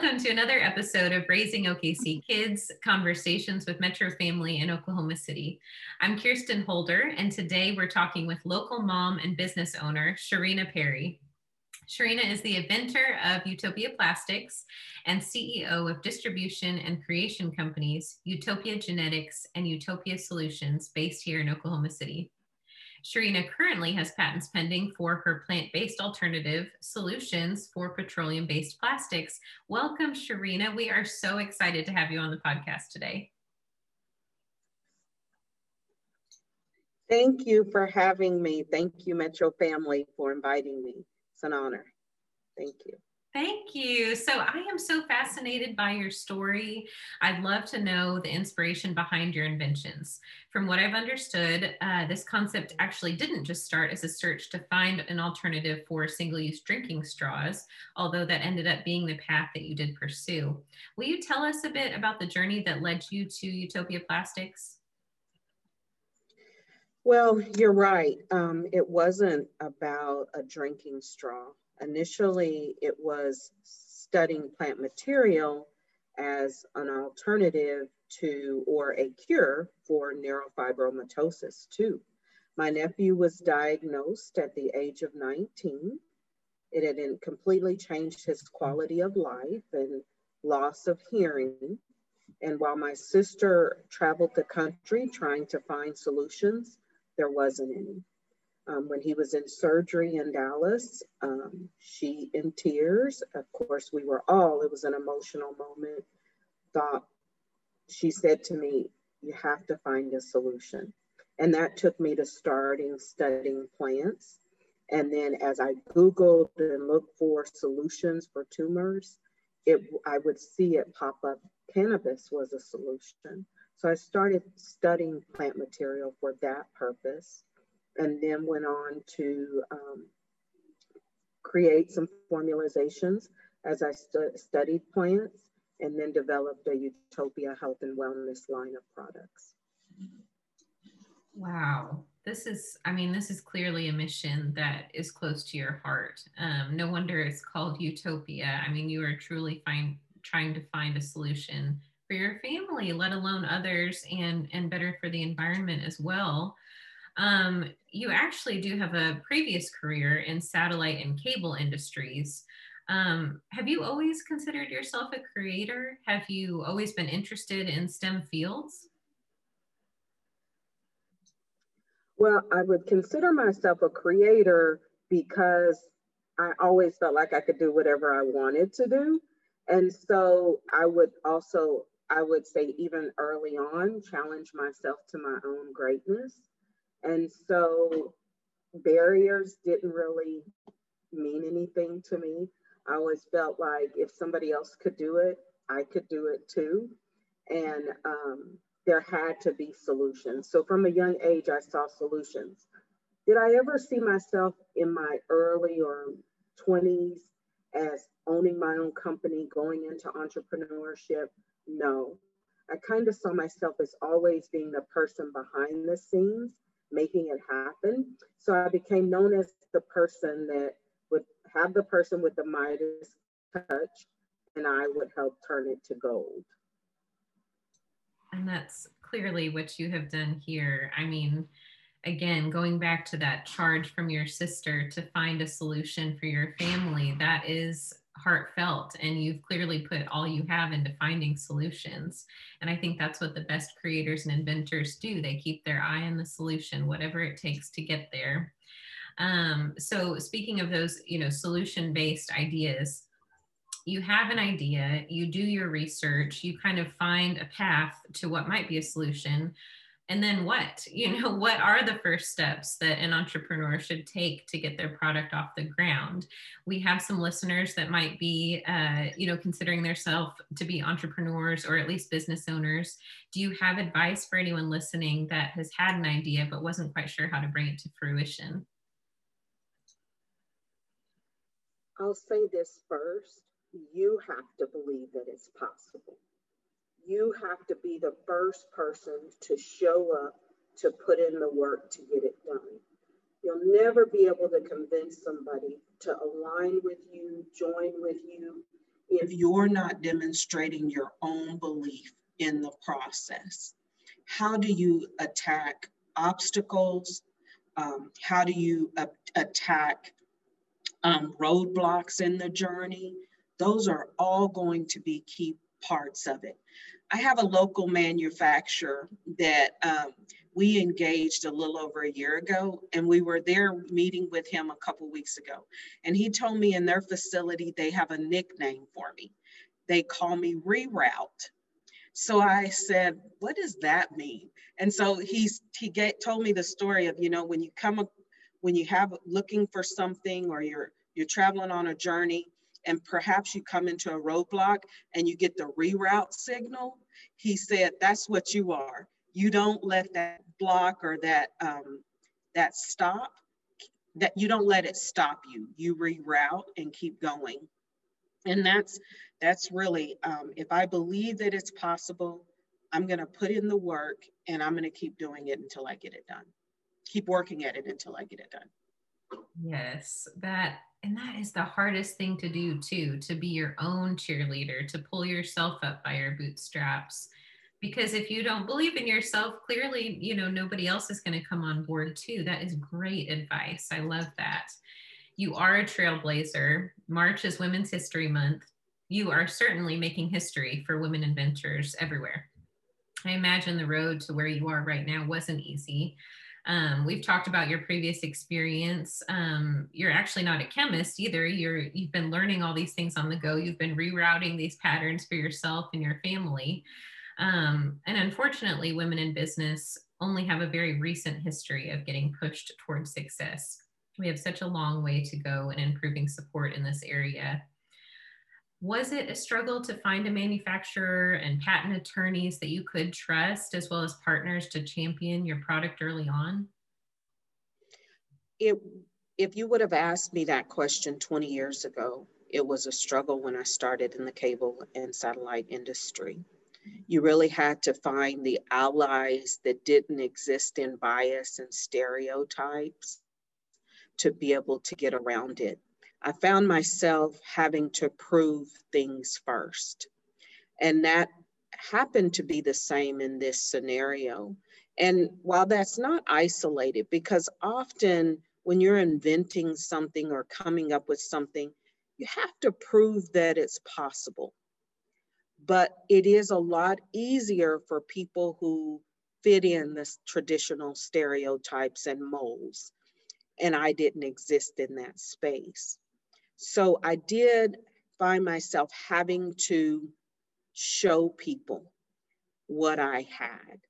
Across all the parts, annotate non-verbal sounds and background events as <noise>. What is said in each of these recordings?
Welcome to another episode of Raising OKC Kids Conversations with Metro Family in Oklahoma City. I'm Kirsten Holder, and today we're talking with local mom and business owner Sharina Perry. Sharina is the inventor of Utopia Plastix and CEO of distribution and creation companies Utopia Genetics and Utopia Solutions based here in Oklahoma City. Sharina currently has patents pending for her plant based alternative solutions for petroleum based plastics. Welcome, Sharina. We are so excited to have you on the podcast today. Thank you for having me. Thank you, Metro family, for inviting me. It's an honor. Thank you. Thank you. So I am so fascinated by your story. I'd love to know the inspiration behind your inventions. From what I've understood, uh, this concept actually didn't just start as a search to find an alternative for single use drinking straws, although that ended up being the path that you did pursue. Will you tell us a bit about the journey that led you to Utopia Plastix? Well, you're right. Um, it wasn't about a drinking straw. Initially, it was studying plant material as an alternative to or a cure for neurofibromatosis two. My nephew was diagnosed at the age of 19. It had completely changed his quality of life and loss of hearing. And while my sister traveled the country trying to find solutions, there wasn't any um, when he was in surgery in Dallas. Um, she, in tears, of course, we were all, it was an emotional moment, thought, she said to me, You have to find a solution. And that took me to starting studying plants. And then as I Googled and looked for solutions for tumors, it, I would see it pop up. Cannabis was a solution. So I started studying plant material for that purpose and then went on to um, create some formulations as I stu studied plants and then developed a Utopia health and wellness line of products. Wow. This is, I mean, this is clearly a mission that is close to your heart. Um, no wonder it's called Utopia. I mean, you are truly find, trying to find a solution for your family, let alone others, and, and better for the environment as well. Um, you actually do have a previous career in satellite and cable industries. Um, have you always considered yourself a creator? Have you always been interested in STEM fields? Well, I would consider myself a creator because I always felt like I could do whatever I wanted to do. And so I would also, I would say, even early on, challenge myself to my own greatness. And so barriers didn't really mean anything to me. I always felt like if somebody else could do it, I could do it too. And um, there had to be solutions. So from a young age, I saw solutions. Did I ever see myself in my early or 20s as owning my own company, going into entrepreneurship? No. I kind of saw myself as always being the person behind the scenes making it happen. So I became known as the person that would have the person with the Midas touch, and I would help turn it to gold. And that's clearly what you have done here. I mean, again, going back to that charge from your sister to find a solution for your family, that is heartfelt and you've clearly put all you have into finding solutions. And i think that's what the best creators and inventors do. They keep their eye on the solution whatever it takes to get there. Um, so speaking of those you know solution based ideas you have an idea you do your research you kind of find a path to what might be a solution and then what? You know what are the first steps that an entrepreneur should take to get their product off the ground? We have some listeners that might be uh, you know considering themselves to be entrepreneurs or at least business owners. Do you have advice for anyone listening that has had an idea but wasn't quite sure how to bring it to fruition? I'll say this first. You have to believe that it's possible you have to be the first person to show up to put in the work to get it done. You'll never be able to convince somebody to align with you, join with you, if you're not demonstrating your own belief in the process? How do you attack obstacles? Um, how do you attack um, roadblocks in the journey? Those are all going to be key parts of it. I have a local manufacturer that um, we engaged a little over a year ago, and we were there meeting with him a couple weeks ago. And he told me in their facility they have a nickname for me. They call me Reroute. So I said, "What does that mean?" And so he's he get, told me the story of you know when you come when you have looking for something or you're you're traveling on a journey and perhaps you come into a roadblock and you get the reroute signal. He said, that's what you are. You don't let that block or that um, that stop, that you don't let it stop you. You reroute and keep going. And that's that's really, um, if I believe that it's possible, I'm gonna put in the work and I'm gonna keep doing it until I get it done. Keep working at it until I get it done. Yes, that and that is the hardest thing to do too to be your own cheerleader to pull yourself up by your bootstraps. Because if you don't believe in yourself clearly you know nobody else is going to come on board too. That is great advice. I love that. You are a trailblazer. March is women's history month. You are certainly making history for women inventors everywhere. I imagine the road to where you are right now wasn't easy um, we've talked about your previous experience. Um, you're actually not a chemist either. You're you've been learning all these things on the go. You've been rerouting these patterns for yourself and your family. Um, and unfortunately, women in business only have a very recent history of getting pushed towards success. We have such a long way to go in improving support in this area was it a struggle to find a manufacturer and patent attorneys that you could trust as well as partners to champion your product early on? It if you would have asked me that question 20 years ago it was a struggle when i started in the cable and satellite industry. You really had to find the allies that didn't exist in bias and stereotypes to be able to get around it I found myself having to prove things first. And that happened to be the same in this scenario. And while that's not isolated, because often when you're inventing something or coming up with something, you have to prove that it's possible. But it is a lot easier for people who fit in the traditional stereotypes and molds. And I didn't exist in that space. So I did find myself having to show people what I had.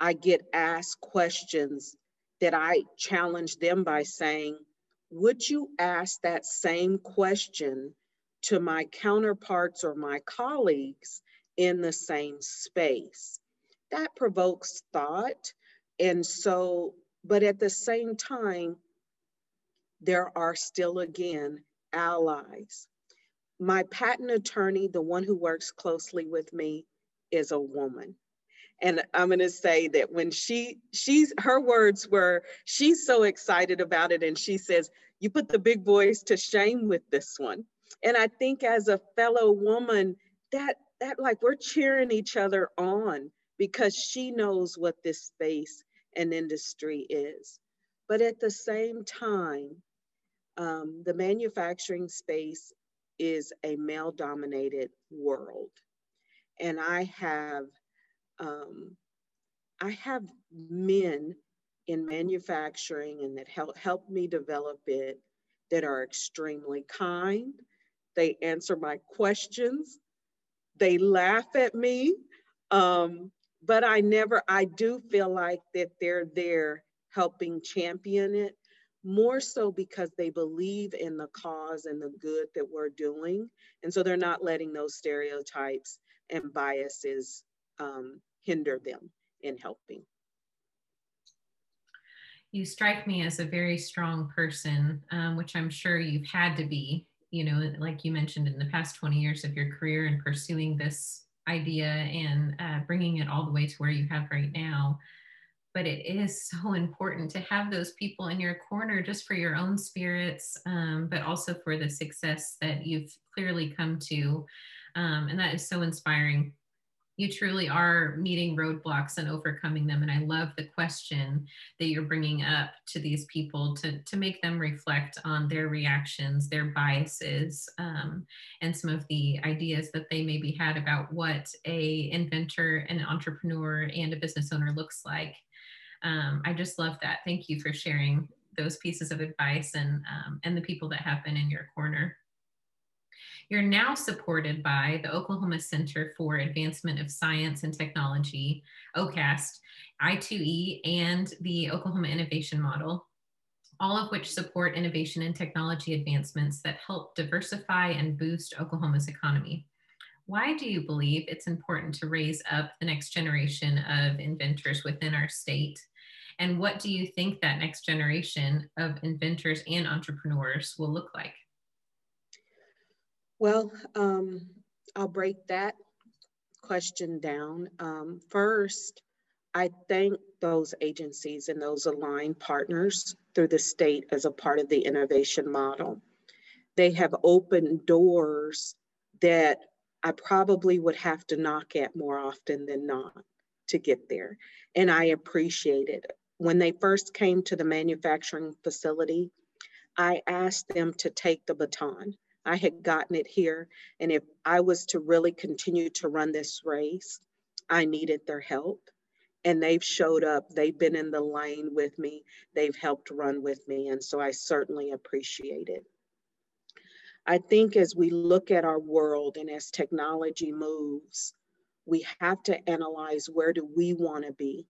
I get asked questions that I challenge them by saying, Would you ask that same question to my counterparts or my colleagues in the same space? That provokes thought. And so, but at the same time, there are still again allies. My patent attorney, the one who works closely with me, is a woman. And I'm going to say that when she, she's, her words were, she's so excited about it. And she says, You put the big boys to shame with this one. And I think as a fellow woman, that, that like we're cheering each other on because she knows what this space and industry is. But at the same time, um, the manufacturing space is a male dominated world. And I have, um, I have men in manufacturing and that help, help me develop it that are extremely kind. They answer my questions. They laugh at me. Um, but I never, I do feel like that they're there helping champion it more so because they believe in the cause and the good that we're doing. And so they're not letting those stereotypes and biases um, hinder them in helping. You strike me as a very strong person, um, which I'm sure you've had to be, you know, like you mentioned in the past 20 years of your career and pursuing this idea and uh, bringing it all the way to where you have right now but it is so important to have those people in your corner just for your own spirits, um, but also for the success that you've clearly come to. Um, and that is so inspiring you truly are meeting roadblocks and overcoming them. And i love the question that you're bringing up to these people to, to make them reflect on their reactions their biases um, and some of the ideas that they maybe had about what a inventor an entrepreneur and a business owner looks like. Um, i just love that. Thank you for sharing those pieces of advice and um, and the people that have been in your corner you're now supported by the Oklahoma Center for Advancement of Science and Technology, OCAST, I2E, and the Oklahoma Innovation Model, all of which support innovation and technology advancements that help diversify and boost Oklahoma's economy. Why do you believe it's important to raise up the next generation of inventors within our state? And what do you think that next generation of inventors and entrepreneurs will look like? Well, um, I'll break that question down. Um, first, I thank those agencies and those aligned partners through the state as a part of the innovation model. They have opened doors that I probably would have to knock at more often than not to get there. And I appreciate it. When they first came to the manufacturing facility, I asked them to take the baton I had gotten it here. And if I was to really continue to run this race, I needed their help. And they've showed up, they've been in the lane with me, they've helped run with me. And so I certainly appreciate it. I think as we look at our world and as technology moves, we have to analyze where do we want to be.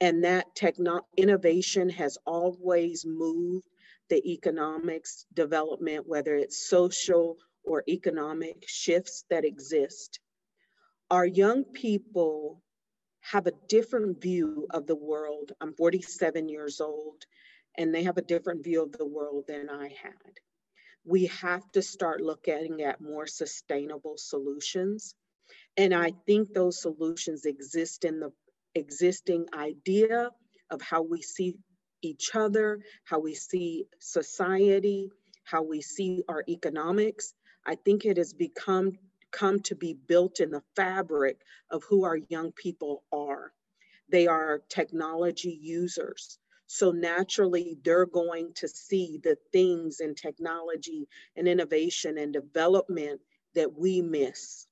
And that techno- innovation has always moved the economics development, whether it's social or economic shifts that exist. Our young people have a different view of the world. I'm 47 years old, and they have a different view of the world than I had. We have to start looking at more sustainable solutions. And I think those solutions exist in the existing idea of how we see each other, how we see society, how we see our economics. I think it has become come to be built in the fabric of who our young people are. They are technology users. So naturally, they're going to see the things in technology and innovation and development that we miss.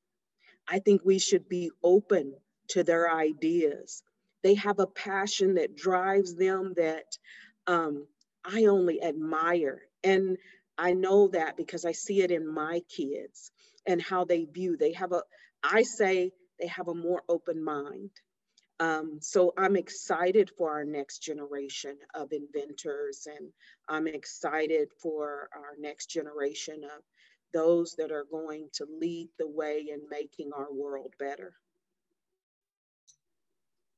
I think we should be open to their ideas. They have a passion that drives them that um, I only admire. And I know that because I see it in my kids and how they view. They have a, I say they have a more open mind. Um, so I'm excited for our next generation of inventors, and I'm excited for our next generation of those that are going to lead the way in making our world better.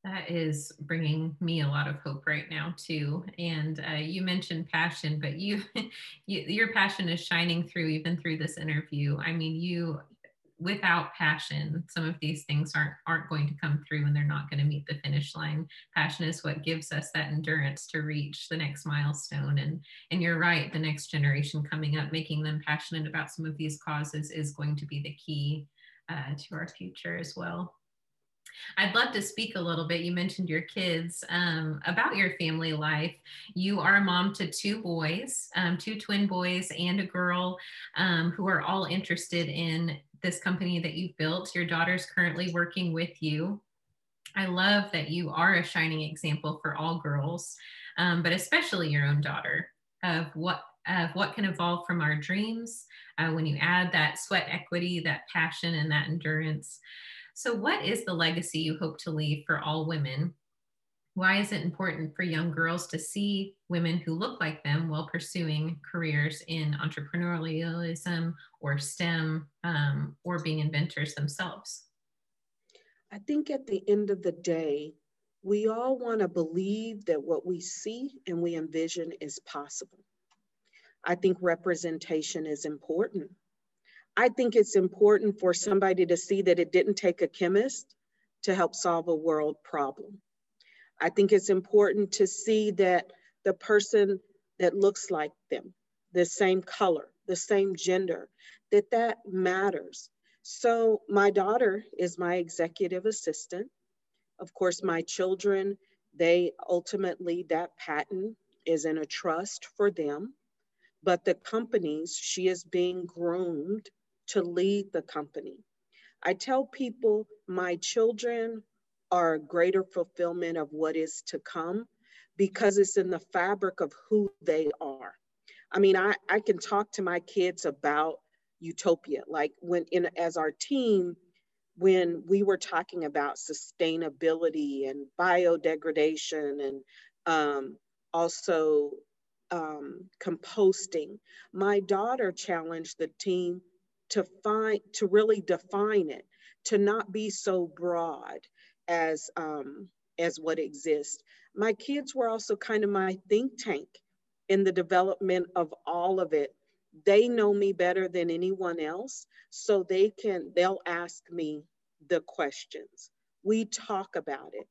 That is bringing me a lot of hope right now too. And uh, you mentioned passion, but you, <laughs> you, your passion is shining through even through this interview. I mean, you, without passion, some of these things aren't aren't going to come through, and they're not going to meet the finish line. Passion is what gives us that endurance to reach the next milestone. And and you're right, the next generation coming up, making them passionate about some of these causes is going to be the key uh, to our future as well. I'd love to speak a little bit. You mentioned your kids um, about your family life. You are a mom to two boys, um, two twin boys, and a girl um, who are all interested in this company that you've built. Your daughter's currently working with you. I love that you are a shining example for all girls, um, but especially your own daughter of what of what can evolve from our dreams uh, when you add that sweat equity, that passion, and that endurance. So, what is the legacy you hope to leave for all women? Why is it important for young girls to see women who look like them while pursuing careers in entrepreneurialism or STEM um, or being inventors themselves? I think at the end of the day, we all want to believe that what we see and we envision is possible. I think representation is important. I think it's important for somebody to see that it didn't take a chemist to help solve a world problem. I think it's important to see that the person that looks like them, the same color, the same gender, that that matters. So my daughter is my executive assistant. Of course, my children, they ultimately, that patent is in a trust for them. But the companies, she is being groomed to lead the company. I tell people my children are a greater fulfillment of what is to come because it's in the fabric of who they are. I mean, I, I can talk to my kids about utopia. Like when in as our team, when we were talking about sustainability and biodegradation and um, also um, composting, my daughter challenged the team to find to really define it, to not be so broad as um, as what exists. My kids were also kind of my think tank in the development of all of it. They know me better than anyone else, so they can they'll ask me the questions. We talk about it.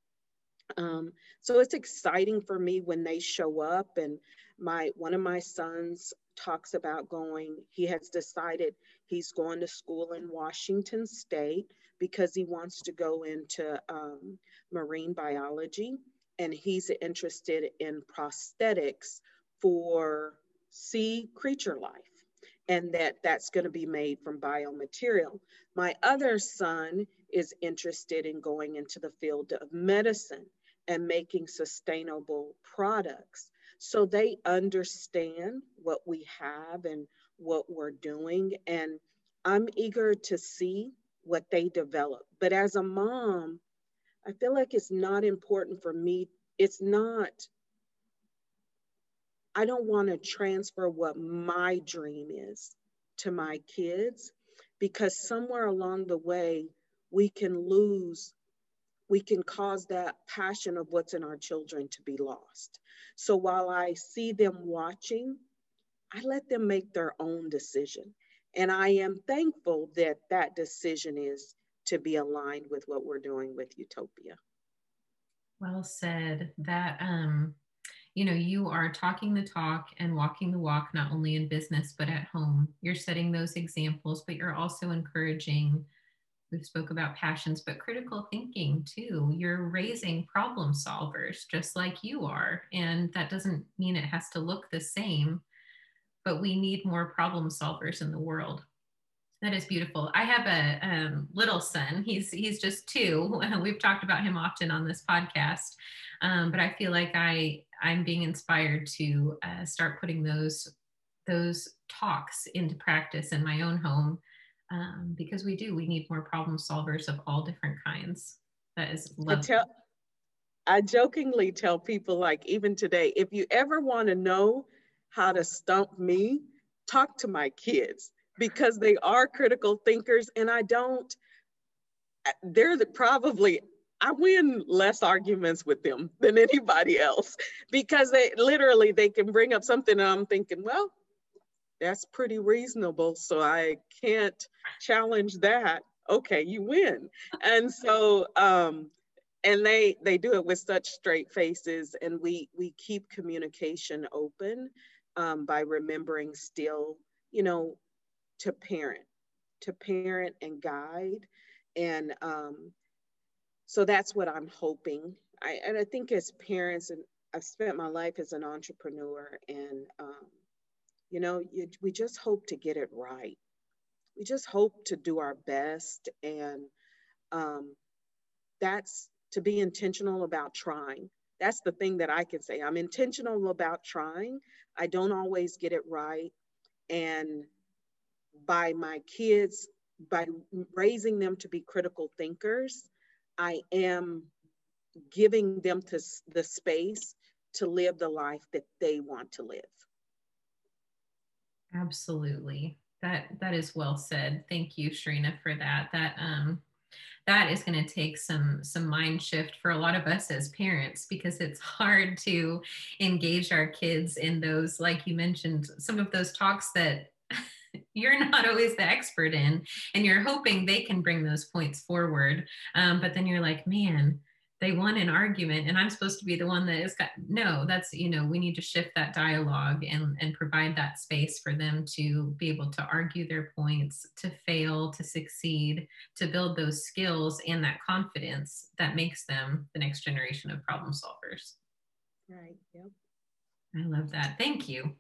Um, so it's exciting for me when they show up and my one of my sons talks about going he has decided he's going to school in washington state because he wants to go into um, marine biology and he's interested in prosthetics for sea creature life and that that's going to be made from biomaterial my other son is interested in going into the field of medicine and making sustainable products. So they understand what we have and what we're doing. And I'm eager to see what they develop. But as a mom, I feel like it's not important for me. It's not, I don't want to transfer what my dream is to my kids because somewhere along the way, we can lose we can cause that passion of what's in our children to be lost. So while I see them watching, I let them make their own decision. And I am thankful that that decision is to be aligned with what we're doing with Utopia. Well said. That, um, you know, you are talking the talk and walking the walk, not only in business, but at home. You're setting those examples, but you're also encouraging we spoke about passions, but critical thinking too. You're raising problem solvers just like you are. And that doesn't mean it has to look the same, but we need more problem solvers in the world. That is beautiful. I have a um, little son. He's he's just two. <laughs> We've talked about him often on this podcast, um, but I feel like I I'm being inspired to uh, start putting those those talks into practice in my own home um, because we do. We need more problem solvers of all different kinds. That is tell, I jokingly tell people, like even today, if you ever want to know how to stump me, talk to my kids because they are critical thinkers, and I don't. They're the, probably I win less arguments with them than anybody else because they literally they can bring up something and I'm thinking, well, that's pretty reasonable. So I can't challenge that. Okay, you win. And so, um, and they they do it with such straight faces, and we we keep communication open um, by remembering still, you know, to parent, to parent and guide, and um, so that's what I'm hoping. I and I think as parents, and I've spent my life as an entrepreneur, and um, you know, you, we just hope to get it right. We just hope to do our best. And um, that's to be intentional about trying. That's the thing that I can say. I'm intentional about trying. I don't always get it right. And by my kids, by raising them to be critical thinkers, I am giving them to the space to live the life that they want to live. Absolutely. That that is well said. Thank you, Sharina, for that. That um that is going to take some some mind shift for a lot of us as parents because it's hard to engage our kids in those like you mentioned some of those talks that <laughs> you're not always the expert in and you're hoping they can bring those points forward um, but then you're like man they won an argument and i'm supposed to be the one that is got no that's you know we need to shift that dialogue and and provide that space for them to be able to argue their points to fail to succeed to build those skills and that confidence that makes them the next generation of problem solvers. Right yep. I love that. Thank you.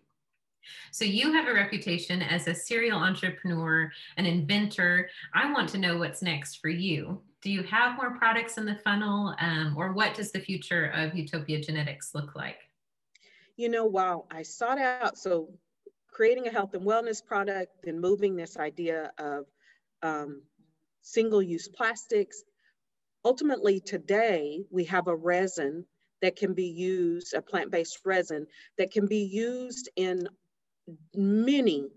So you have a reputation as a serial entrepreneur, an inventor. I want to know what's next for you do you have more products in the funnel um, or what does the future of utopia genetics look like? You know while i sought out so creating a health and wellness product and moving this idea of um, single-use plastics ultimately today we have a resin that can be used a plant-based resin that can be used in many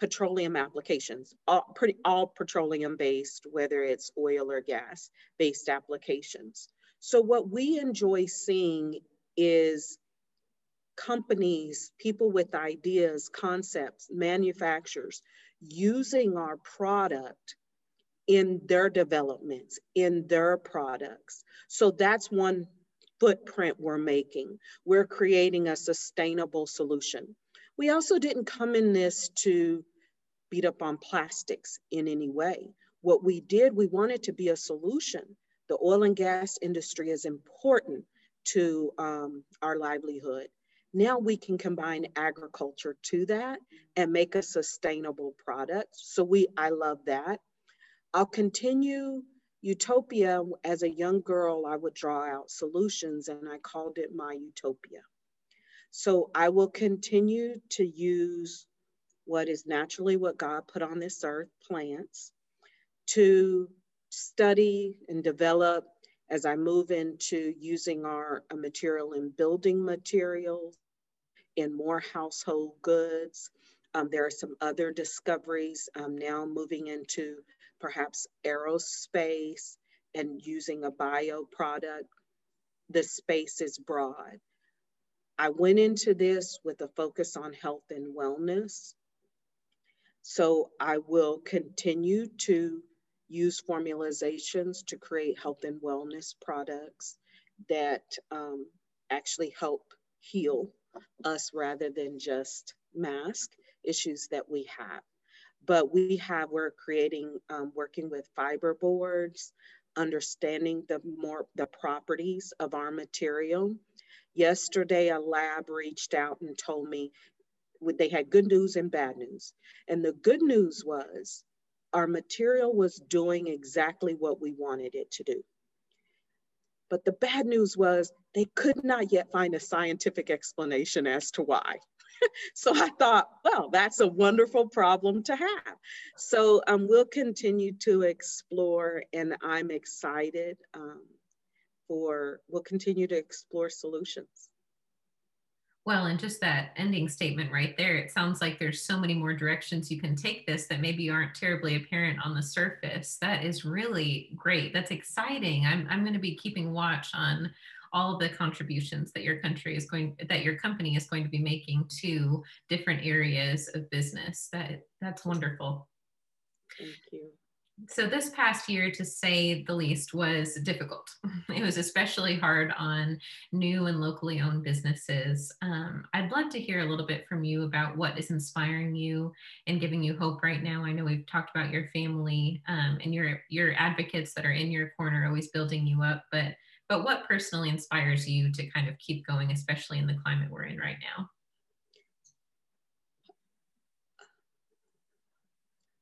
petroleum applications, all, pretty, all petroleum based, whether it's oil or gas based applications. So, what we enjoy seeing is companies, people with ideas, concepts, manufacturers using our product in their developments, in their products. So, that's one footprint we're making. We're creating a sustainable solution. We also didn't come in this to beat up on plastics in any way. What we did, we wanted to be a solution. The oil and gas industry is important to um, our livelihood. Now we can combine agriculture to that and make a sustainable product. So we, I love that. I'll continue Utopia. As a young girl, I would draw out solutions and I called it my Utopia. So I will continue to use what is naturally what God put on this earth, plants, to study and develop as I move into using our material in building materials, in more household goods. Um, there are some other discoveries um, now moving into perhaps aerospace and using a bio product. The space is broad. I went into this with a focus on health and wellness. So I will continue to use formulations to create health and wellness products that um, actually help heal us rather than just mask issues that we have. But we have, we're creating, um, working with fiber boards, understanding the more the properties of our material Yesterday, a lab reached out and told me they had good news and bad news. And the good news was our material was doing exactly what we wanted it to do. But the bad news was they could not yet find a scientific explanation as to why. <laughs> so I thought, well, that's a wonderful problem to have. So um, we'll continue to explore, and I'm excited. Um, for we'll continue to explore solutions. Well, and just that ending statement right there, it sounds like there's so many more directions you can take this that maybe aren't terribly apparent on the surface. That is really great. That's exciting. I'm, I'm going to be keeping watch on all of the contributions that your country is going that your company is going to be making to different areas of business. That that's wonderful. Thank you so this past year to say the least was difficult. <laughs> It was especially hard on new and locally owned businesses. Um, i'd love to hear a little bit from you about what is inspiring you and giving you hope right now. I know we've talked about your family um, and your your advocates that are in your corner always building you up but but what personally inspires you to kind of keep going especially in the climate we're in right now?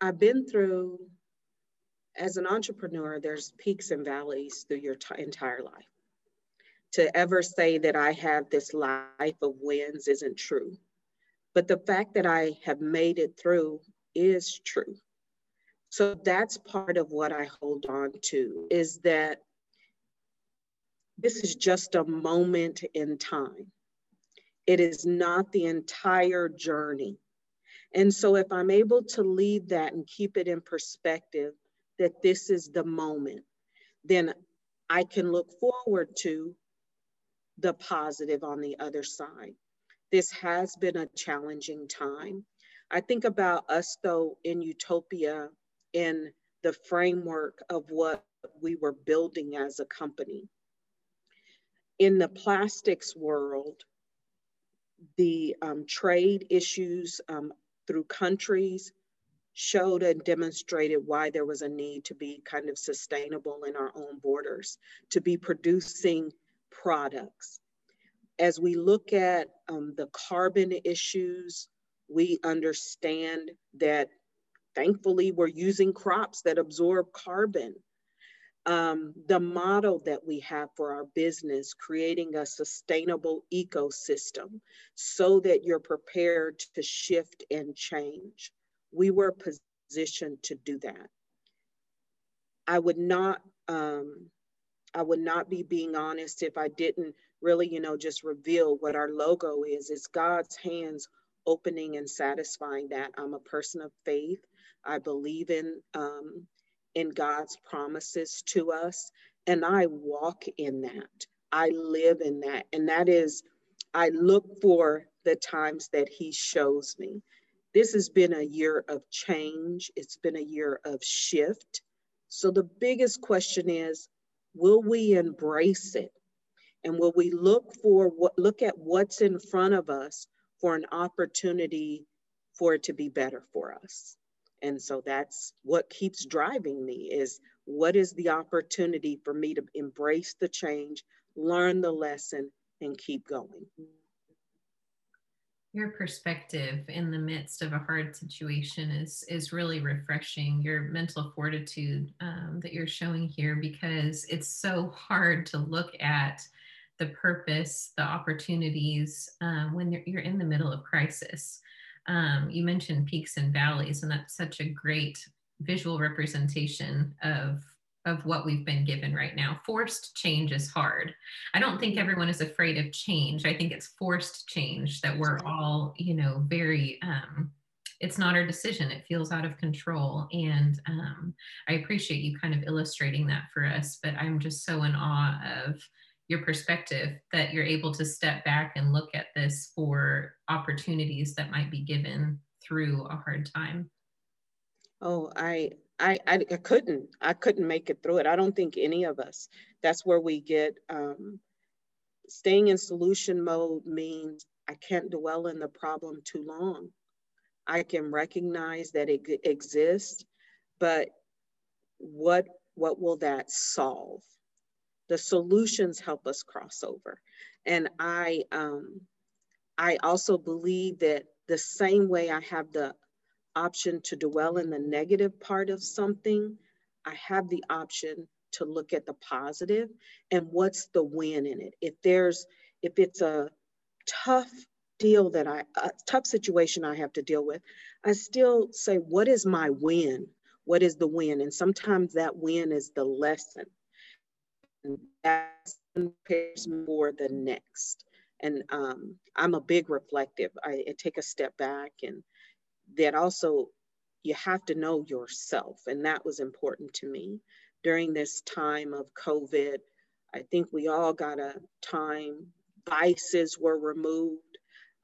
I've been through as an entrepreneur, there's peaks and valleys through your t- entire life. To ever say that I have this life of wins isn't true. But the fact that I have made it through is true. So that's part of what I hold on to is that this is just a moment in time. It is not the entire journey. And so if I'm able to leave that and keep it in perspective, that this is the moment, then I can look forward to the positive on the other side. This has been a challenging time. I think about us, though, in Utopia, in the framework of what we were building as a company. in the plastics world, the um, trade issues um, through countries showed and demonstrated why there was a need to be kind of sustainable in our own borders, to be producing products. As we look at um, the carbon issues, we understand that thankfully we're using crops that absorb carbon. Um, the model that we have for our business, creating a sustainable ecosystem so that you're prepared to shift and change. We were positioned to do that. I would not, um, I would not be being honest if I didn't really, you know, just reveal what our logo is. It's God's hands opening and satisfying that. I'm a person of faith. I believe in um, in God's promises to us, and I walk in that. I live in that, and that is, I look for the times that He shows me. This has been a year of change. It's been a year of shift. So the biggest question is, will we embrace it? And will we look for what look at what's in front of us for an opportunity for it to be better for us? And so that's what keeps driving me is what is the opportunity for me to embrace the change, learn the lesson, and keep going. Your perspective in the midst of a hard situation is is really refreshing. Your mental fortitude um, that you're showing here, because it's so hard to look at the purpose, the opportunities um, when you're in the middle of crisis. Um, you mentioned peaks and valleys, and that's such a great visual representation of of what we've been given right now. Forced change is hard. I don't think everyone is afraid of change. I think it's forced change that we're all, you know, very um, it's not our decision. It feels out of control. And um, I appreciate you kind of illustrating that for us. But I'm just so in awe of your perspective that you're able to step back and look at this for opportunities that might be given through a hard time oh i I, I, I couldn't i couldn't make it through it. I don't think any of us that's where we get um, staying in solution mode means i can't dwell in the problem too long. I can recognize that it exists but what what will that solve? The solutions help us cross over. And I, um, I also believe that the same way I have the option to dwell in the negative part of something, I have the option to look at the positive and what's the win in it. If there's, if it's a tough deal that I, a tough situation I have to deal with, I still say, what is my win? What is the win? And sometimes that win is the lesson that prepares for the next. And um, I'm a big reflective. I, I take a step back, and that also you have to know yourself, and that was important to me during this time of COVID. I think we all got a time. Vices were removed.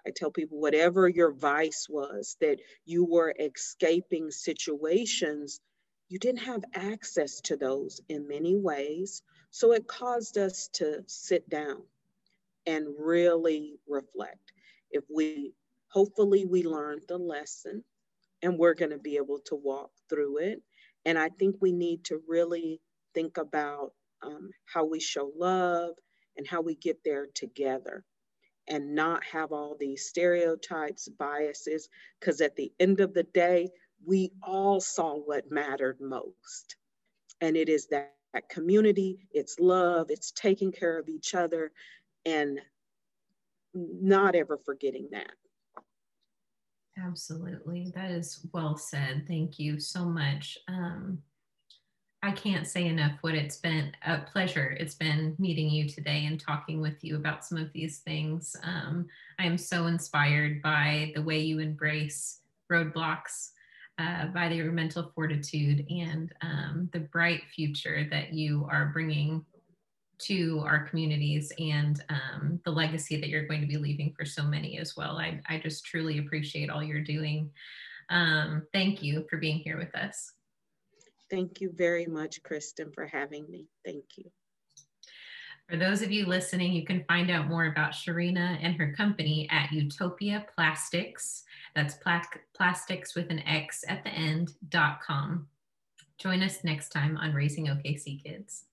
I tell people, whatever your vice was, that you were escaping situations, you didn't have access to those in many ways. So it caused us to sit down and really reflect. If we, hopefully, we learned the lesson and we're going to be able to walk through it. And I think we need to really think about um, how we show love and how we get there together and not have all these stereotypes, biases, because at the end of the day, we all saw what mattered most. And it is that that community, it's love, it's taking care of each other, and not ever forgetting that. Absolutely. That is well said. Thank you so much. Um, I can't say enough what it's been a pleasure. It's been meeting you today and talking with you about some of these things. Um, I am so inspired by the way you embrace roadblocks uh, by your mental fortitude and um, the bright future that you are bringing to our communities and um, the legacy that you're going to be leaving for so many as well. I, I just truly appreciate all you're doing. Um, thank you for being here with us. Thank you very much, Kristen, for having me. Thank you. For those of you listening, you can find out more about Sharina and her company at Utopia Plastix. That's pla- plastics with an X at the end, dot com. Join us next time on Raising OKC Kids.